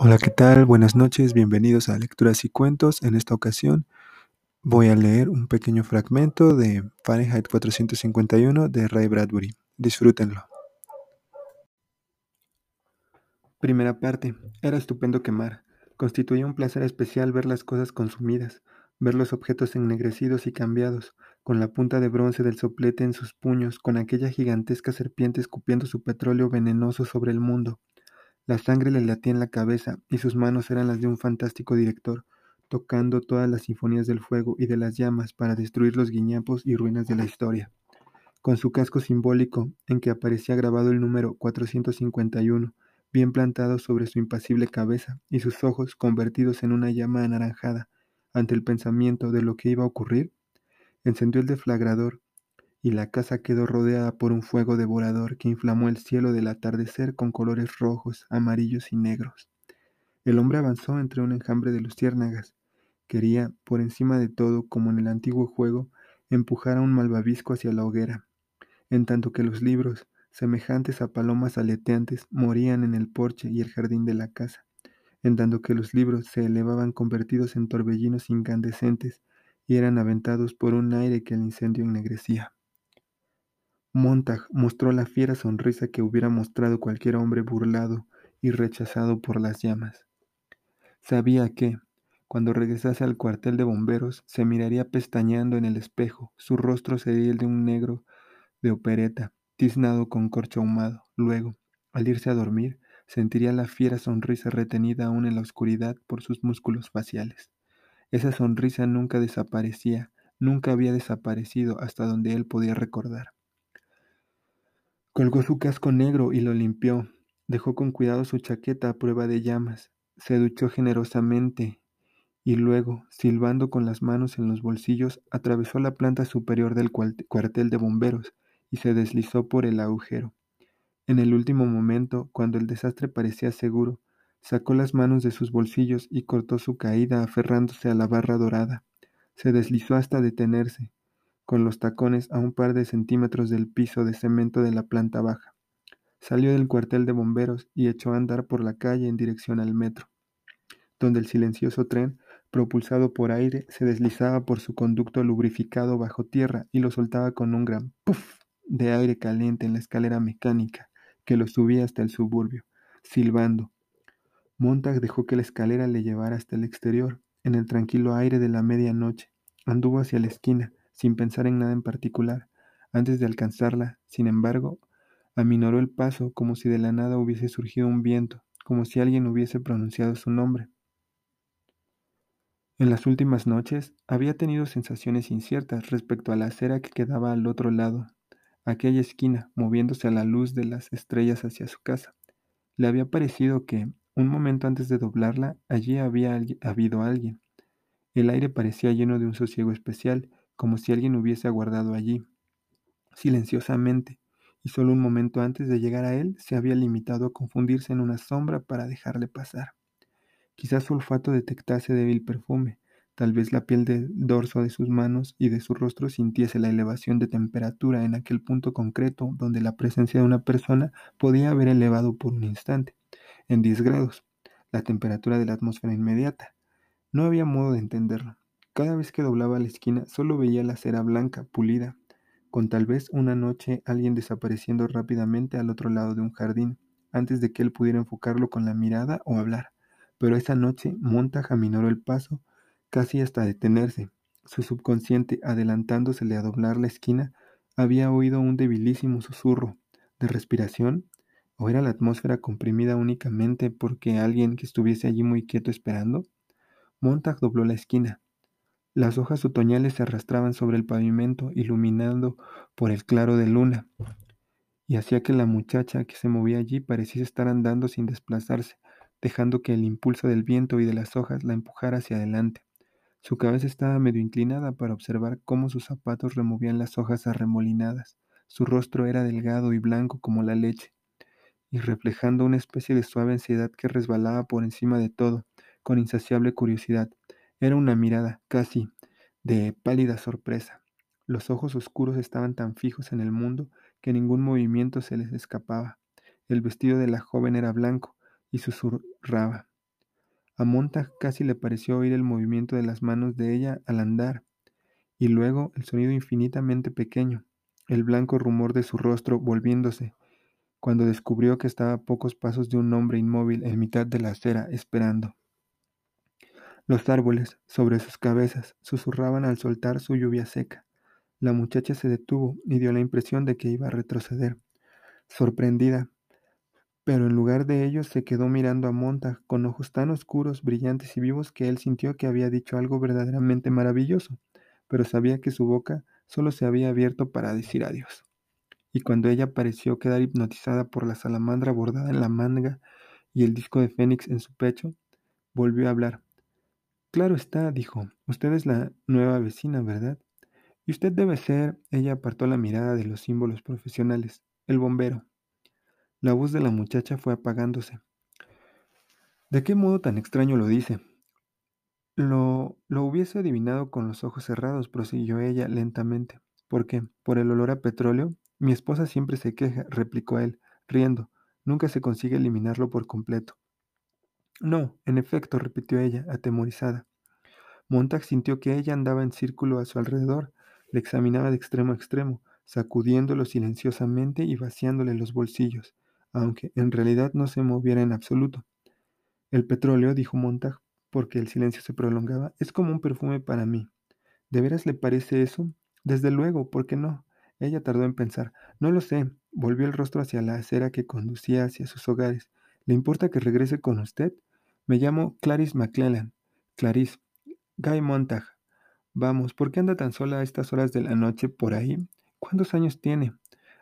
Hola, ¿qué tal? Buenas noches, bienvenidos a Lecturas y Cuentos. En esta ocasión voy a leer un pequeño fragmento de Fahrenheit 451 de Ray Bradbury. Disfrútenlo. Primera parte. Era estupendo quemar. Constituía un placer especial ver las cosas consumidas, ver los objetos ennegrecidos y cambiados, con la punta de bronce del soplete en sus puños, con aquella gigantesca serpiente escupiendo su petróleo venenoso sobre el mundo la sangre le latía en la cabeza y sus manos eran las de un fantástico director, tocando todas las sinfonías del fuego y de las llamas para destruir los guiñapos y ruinas de la historia. Con su casco simbólico, en que aparecía grabado el número 451, bien plantado sobre su impasible cabeza, y sus ojos convertidos en una llama anaranjada, ante el pensamiento de lo que iba a ocurrir, encendió el deflagrador y la casa quedó rodeada por un fuego devorador que inflamó el cielo del atardecer con colores rojos, amarillos y negros. El hombre avanzó entre un enjambre de luciérnagas. Quería, por encima de todo, como en el antiguo juego, empujar a un malvavisco hacia la hoguera, en tanto que los libros, semejantes a palomas aleteantes, morían en el porche y el jardín de la casa, en tanto que los libros se elevaban convertidos en torbellinos incandescentes y eran aventados por un aire que el incendio ennegrecía. Montag mostró la fiera sonrisa que hubiera mostrado cualquier hombre burlado y rechazado por las llamas. Sabía que, cuando regresase al cuartel de bomberos, se miraría pestañeando en el espejo, su rostro sería el de un negro de opereta, tiznado con corcho ahumado. Luego, al irse a dormir, sentiría la fiera sonrisa retenida aún en la oscuridad por sus músculos faciales. Esa sonrisa nunca desaparecía, nunca había desaparecido hasta donde él podía recordar. Colgó su casco negro y lo limpió. Dejó con cuidado su chaqueta a prueba de llamas. Se duchó generosamente y luego, silbando con las manos en los bolsillos, atravesó la planta superior del cuartel de bomberos y se deslizó por el agujero. En el último momento, cuando el desastre parecía seguro, sacó las manos de sus bolsillos y cortó su caída aferrándose a la barra dorada. Se deslizó hasta detenerse, con los tacones a un par de centímetros del piso de cemento de la planta baja. Salió del cuartel de bomberos y echó a andar por la calle en dirección al metro, donde el silencioso tren, propulsado por aire, se deslizaba por su conducto lubrificado bajo tierra y lo soltaba con un gran puff de aire caliente en la escalera mecánica que lo subía hasta el suburbio, silbando. Montag dejó que la escalera le llevara hasta el exterior, en el tranquilo aire de la medianoche. Anduvo hacia la esquina, sin pensar en nada en particular. Antes de alcanzarla, sin embargo, aminoró el paso como si de la nada hubiese surgido un viento, como si alguien hubiese pronunciado su nombre. En las últimas noches había tenido sensaciones inciertas respecto a la acera que quedaba al otro lado, aquella esquina, moviéndose a la luz de las estrellas hacia su casa. Le había parecido que, un momento antes de doblarla, allí había habido alguien. El aire parecía lleno de un sosiego especial, como si alguien hubiese aguardado allí, silenciosamente, y solo un momento antes de llegar a él se había limitado a confundirse en una sombra para dejarle pasar. Quizás su olfato detectase débil perfume, tal vez la piel del dorso de sus manos y de su rostro sintiese la elevación de temperatura en aquel punto concreto donde la presencia de una persona podía haber elevado por un instante, en 10 grados, la temperatura de la atmósfera inmediata. No había modo de entenderlo. Cada vez que doblaba la esquina solo veía la cera blanca, pulida, con tal vez una noche alguien desapareciendo rápidamente al otro lado de un jardín, antes de que él pudiera enfocarlo con la mirada o hablar. Pero esa noche Montaja aminoró el paso casi hasta detenerse. Su subconsciente, adelantándosele a doblar la esquina, había oído un debilísimo susurro de respiración, o era la atmósfera comprimida únicamente porque alguien que estuviese allí muy quieto esperando. Montag dobló la esquina, las hojas otoñales se arrastraban sobre el pavimento, iluminando por el claro de luna, y hacía que la muchacha que se movía allí pareciese estar andando sin desplazarse, dejando que el impulso del viento y de las hojas la empujara hacia adelante. Su cabeza estaba medio inclinada para observar cómo sus zapatos removían las hojas arremolinadas. Su rostro era delgado y blanco como la leche, y reflejando una especie de suave ansiedad que resbalaba por encima de todo, con insaciable curiosidad. Era una mirada, casi, de pálida sorpresa. Los ojos oscuros estaban tan fijos en el mundo que ningún movimiento se les escapaba. El vestido de la joven era blanco y susurraba. A Montag casi le pareció oír el movimiento de las manos de ella al andar, y luego el sonido infinitamente pequeño, el blanco rumor de su rostro volviéndose, cuando descubrió que estaba a pocos pasos de un hombre inmóvil en mitad de la acera, esperando. Los árboles, sobre sus cabezas, susurraban al soltar su lluvia seca. La muchacha se detuvo y dio la impresión de que iba a retroceder, sorprendida, pero en lugar de ello se quedó mirando a Montag con ojos tan oscuros, brillantes y vivos que él sintió que había dicho algo verdaderamente maravilloso, pero sabía que su boca solo se había abierto para decir adiós y cuando ella pareció quedar hipnotizada por la salamandra bordada en la manga y el disco de Fénix en su pecho, volvió a hablar. Claro está, dijo, usted es la nueva vecina, ¿verdad? Y usted debe ser, ella apartó la mirada de los símbolos profesionales, el bombero. La voz de la muchacha fue apagándose. ¿De qué modo tan extraño lo dice? Lo, lo hubiese adivinado con los ojos cerrados, prosiguió ella lentamente. ¿Por qué? ¿Por el olor a petróleo? Mi esposa siempre se queja, replicó él, riendo. Nunca se consigue eliminarlo por completo. No, en efecto, repitió ella, atemorizada. Montag sintió que ella andaba en círculo a su alrededor, le examinaba de extremo a extremo, sacudiéndolo silenciosamente y vaciándole los bolsillos, aunque en realidad no se moviera en absoluto. El petróleo, dijo Montag, porque el silencio se prolongaba, es como un perfume para mí. ¿De veras le parece eso? Desde luego, ¿por qué no? Ella tardó en pensar. No lo sé. Volvió el rostro hacia la acera que conducía hacia sus hogares. ¿Le importa que regrese con usted? Me llamo Clarice McClellan. Clarice. Guy Montag. Vamos, ¿por qué anda tan sola a estas horas de la noche por ahí? ¿Cuántos años tiene?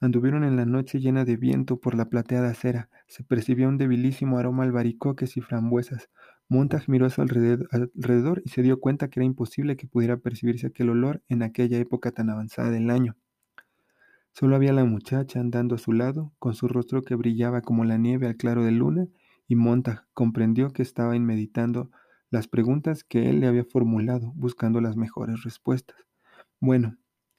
Anduvieron en la noche llena de viento por la plateada acera. Se percibía un debilísimo aroma albaricoques y frambuesas. Montag miró a su alrededor y se dio cuenta que era imposible que pudiera percibirse aquel olor en aquella época tan avanzada del año. Solo había la muchacha andando a su lado, con su rostro que brillaba como la nieve al claro de luna, y Montag comprendió que estaba meditando las preguntas que él le había formulado, buscando las mejores respuestas. Bueno,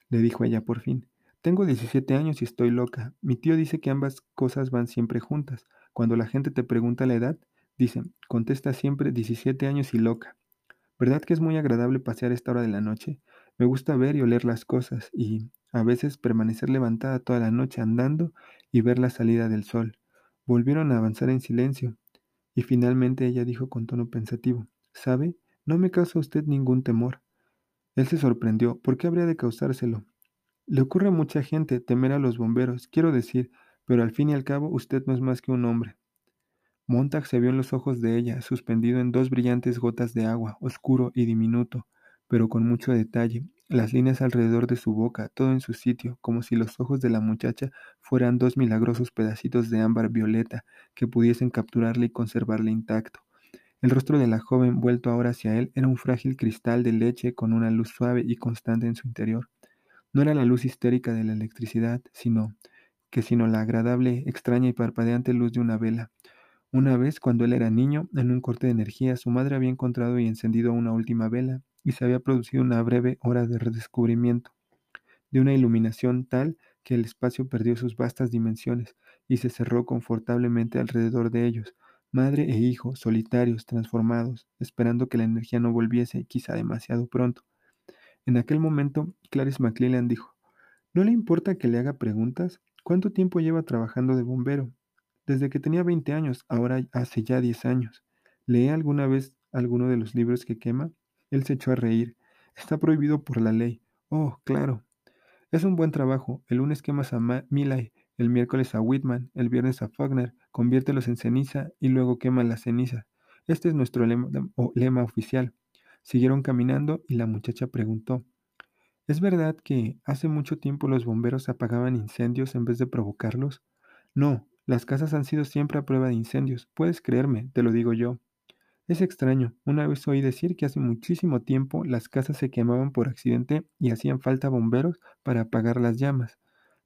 le dijo ella por fin, tengo 17 años y estoy loca. Mi tío dice que ambas cosas van siempre juntas. Cuando la gente te pregunta la edad, dicen, contesta siempre 17 años y loca. ¿Verdad que es muy agradable pasear esta hora de la noche? Me gusta ver y oler las cosas y, a veces permanecer levantada toda la noche andando y ver la salida del sol. Volvieron a avanzar en silencio, y finalmente ella dijo con tono pensativo, ¿Sabe? No me causa usted ningún temor. Él se sorprendió. ¿Por qué habría de causárselo? Le ocurre a mucha gente temer a los bomberos, quiero decir, pero al fin y al cabo usted no es más que un hombre. Montag se vio en los ojos de ella, suspendido en dos brillantes gotas de agua, oscuro y diminuto, pero con mucho detalle, las líneas alrededor de su boca, todo en su sitio, como si los ojos de la muchacha fueran dos milagrosos pedacitos de ámbar violeta que pudiesen capturarle y conservarle intacto. El rostro de la joven, vuelto ahora hacia él, era un frágil cristal de leche con una luz suave y constante en su interior. No era la luz histérica de la electricidad, sino que sino la agradable, extraña y parpadeante luz de una vela. Una vez, cuando él era niño, en un corte de energía, su madre había encontrado y encendido una última vela, y se había producido una breve hora de redescubrimiento, de una iluminación tal que el espacio perdió sus vastas dimensiones y se cerró confortablemente alrededor de ellos, madre e hijo, solitarios, transformados, esperando que la energía no volviese, quizá demasiado pronto. En aquel momento, Clarice McClellan dijo, ¿No le importa que le haga preguntas? ¿Cuánto tiempo lleva trabajando de bombero? Desde que tenía 20 años, ahora hace ya 10 años. ¿Lee alguna vez alguno de los libros que quema? Él se echó a reír. Está prohibido por la ley. Oh, claro. Es un buen trabajo. El lunes quemas a Milay, el miércoles a Whitman, el viernes a Faulkner, conviértelos en ceniza y luego quema la ceniza. Este es nuestro lema oficial. Siguieron caminando y la muchacha preguntó, ¿Es verdad que hace mucho tiempo los bomberos apagaban incendios en vez de provocarlos? No, las casas han sido siempre a prueba de incendios. Puedes creerme, te lo digo yo. Es extraño, una vez oí decir que hace muchísimo tiempo las casas se quemaban por accidente y hacían falta bomberos para apagar las llamas.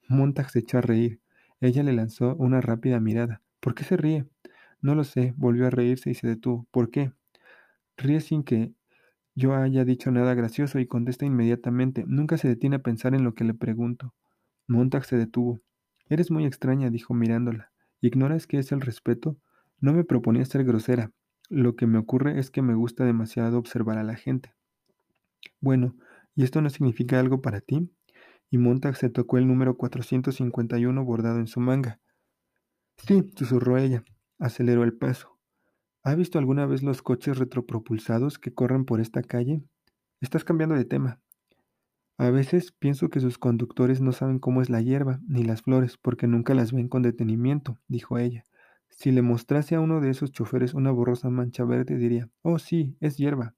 Montag se echó a reír. Ella le lanzó una rápida mirada. ¿Por qué se ríe? No lo sé, volvió a reírse y se detuvo. ¿Por qué? Ríe sin que yo haya dicho nada gracioso y contesta inmediatamente. Nunca se detiene a pensar en lo que le pregunto. Montag se detuvo. Eres muy extraña, dijo mirándola. ¿Ignoras qué es el respeto? No me proponía ser grosera. Lo que me ocurre es que me gusta demasiado observar a la gente. Bueno, ¿y esto no significa algo para ti? Y Montag se tocó el número 451 bordado en su manga. Sí, susurró ella. Aceleró el paso. ¿Ha visto alguna vez los coches retropropulsados que corren por esta calle? Estás cambiando de tema. A veces pienso que sus conductores no saben cómo es la hierba ni las flores porque nunca las ven con detenimiento, dijo ella. Si le mostrase a uno de esos choferes una borrosa mancha verde, diría, oh sí, es hierba.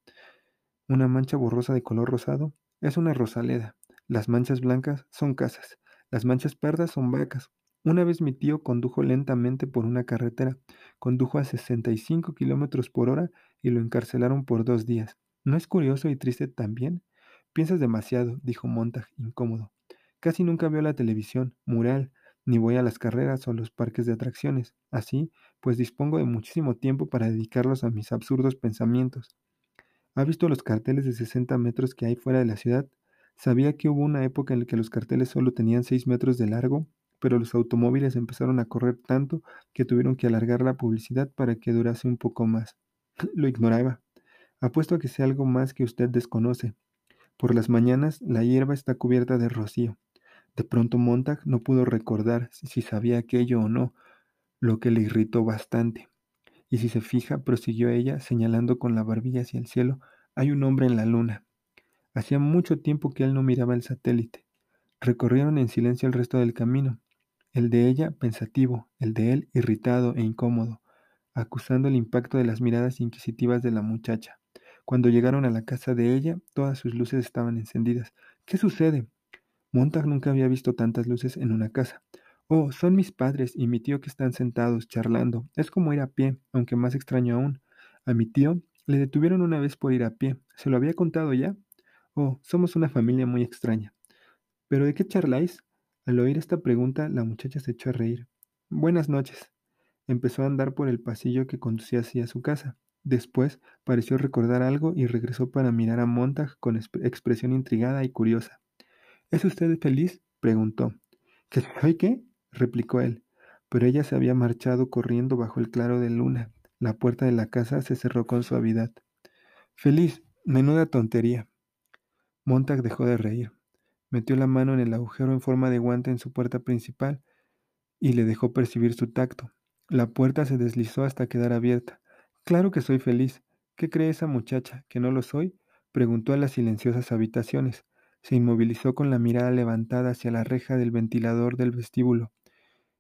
Una mancha borrosa de color rosado es una rosaleda. Las manchas blancas son casas. Las manchas pardas son vacas. Una vez mi tío condujo lentamente por una carretera, condujo a 65 kilómetros por hora y lo encarcelaron por dos días. ¿No es curioso y triste también? Piensas demasiado, dijo Montag, incómodo. Casi nunca veo la televisión, mural, ni voy a las carreras o los parques de atracciones. Así, pues dispongo de muchísimo tiempo para dedicarlos a mis absurdos pensamientos. ¿Ha visto los carteles de 60 metros que hay fuera de la ciudad? ¿Sabía que hubo una época en la que los carteles solo tenían 6 metros de largo? Pero los automóviles empezaron a correr tanto que tuvieron que alargar la publicidad para que durase un poco más. Lo ignoraba. Apuesto a que sea algo más que usted desconoce, por las mañanas la hierba está cubierta de rocío. De pronto Montag no pudo recordar si sabía aquello o no, lo que le irritó bastante. Y si se fija, prosiguió ella, señalando con la barbilla hacia el cielo, hay un hombre en la luna. Hacía mucho tiempo que él no miraba el satélite. Recorrieron en silencio el resto del camino, el de ella pensativo, el de él irritado e incómodo, acusando el impacto de las miradas inquisitivas de la muchacha. Cuando llegaron a la casa de ella, todas sus luces estaban encendidas. ¿Qué sucede? Montag nunca había visto tantas luces en una casa. Oh, son mis padres y mi tío que están sentados, charlando. Es como ir a pie, aunque más extraño aún. A mi tío le detuvieron una vez por ir a pie. ¿Se lo había contado ya? Oh, somos una familia muy extraña. ¿Pero de qué charláis? Al oír esta pregunta, la muchacha se echó a reír. Buenas noches. Empezó a andar por el pasillo que conducía hacia su casa. Después pareció recordar algo y regresó para mirar a Montag con expresión intrigada y curiosa. ¿Es usted feliz? preguntó. ¿Que soy qué? replicó él. Pero ella se había marchado corriendo bajo el claro de luna. La puerta de la casa se cerró con suavidad. Feliz, menuda tontería. Montag dejó de reír. Metió la mano en el agujero en forma de guante en su puerta principal y le dejó percibir su tacto. La puerta se deslizó hasta quedar abierta. Claro que soy feliz. ¿Qué cree esa muchacha? ¿Que no lo soy? preguntó a las silenciosas habitaciones. Se inmovilizó con la mirada levantada hacia la reja del ventilador del vestíbulo,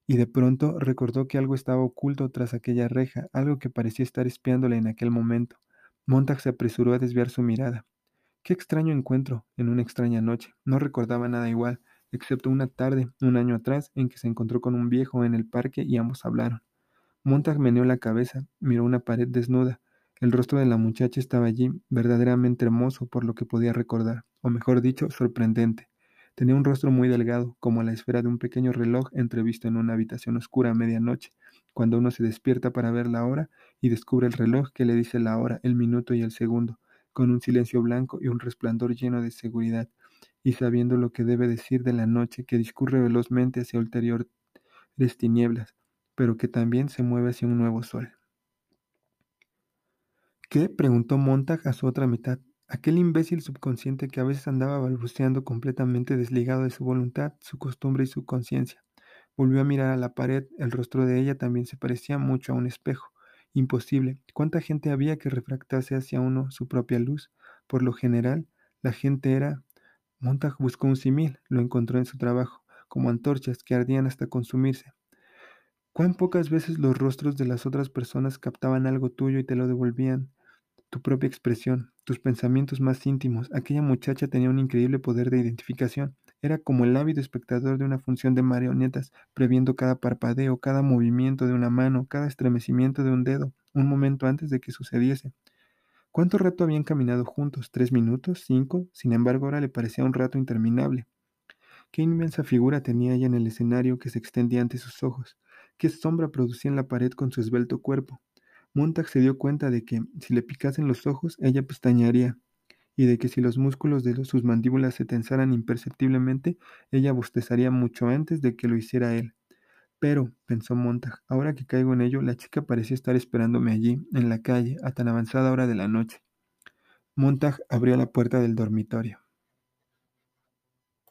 y de pronto recordó que algo estaba oculto tras aquella reja, algo que parecía estar espiándole en aquel momento. Montag se apresuró a desviar su mirada. Qué extraño encuentro en una extraña noche. No recordaba nada igual, excepto una tarde, un año atrás, en que se encontró con un viejo en el parque y ambos hablaron. Montag meneó la cabeza, miró una pared desnuda. El rostro de la muchacha estaba allí, verdaderamente hermoso por lo que podía recordar, o mejor dicho, sorprendente. Tenía un rostro muy delgado, como la esfera de un pequeño reloj entrevisto en una habitación oscura a medianoche, cuando uno se despierta para ver la hora y descubre el reloj que le dice la hora, el minuto y el segundo, con un silencio blanco y un resplandor lleno de seguridad, y sabiendo lo que debe decir de la noche que discurre velozmente hacia ulteriores tinieblas, pero que también se mueve hacia un nuevo sol. ¿Qué? preguntó Montag a su otra mitad. Aquel imbécil subconsciente que a veces andaba balbuceando completamente desligado de su voluntad, su costumbre y su conciencia. Volvió a mirar a la pared, el rostro de ella también se parecía mucho a un espejo. Imposible. ¿Cuánta gente había que refractase hacia uno su propia luz? Por lo general, la gente era... Montag buscó un simil, lo encontró en su trabajo, como antorchas que ardían hasta consumirse. Cuán pocas veces los rostros de las otras personas captaban algo tuyo y te lo devolvían. Tu propia expresión, tus pensamientos más íntimos. Aquella muchacha tenía un increíble poder de identificación. Era como el ávido espectador de una función de marionetas, previendo cada parpadeo, cada movimiento de una mano, cada estremecimiento de un dedo, un momento antes de que sucediese. ¿Cuánto rato habían caminado juntos? ¿Tres minutos? ¿Cinco? Sin embargo, ahora le parecía un rato interminable. Qué inmensa figura tenía ella en el escenario que se extendía ante sus ojos qué sombra producía en la pared con su esbelto cuerpo. Montag se dio cuenta de que, si le picasen los ojos, ella pestañearía, y de que si los músculos de sus mandíbulas se tensaran imperceptiblemente, ella bostezaría mucho antes de que lo hiciera él. Pero, pensó Montag, ahora que caigo en ello, la chica parecía estar esperándome allí, en la calle, a tan avanzada hora de la noche. Montag abrió la puerta del dormitorio.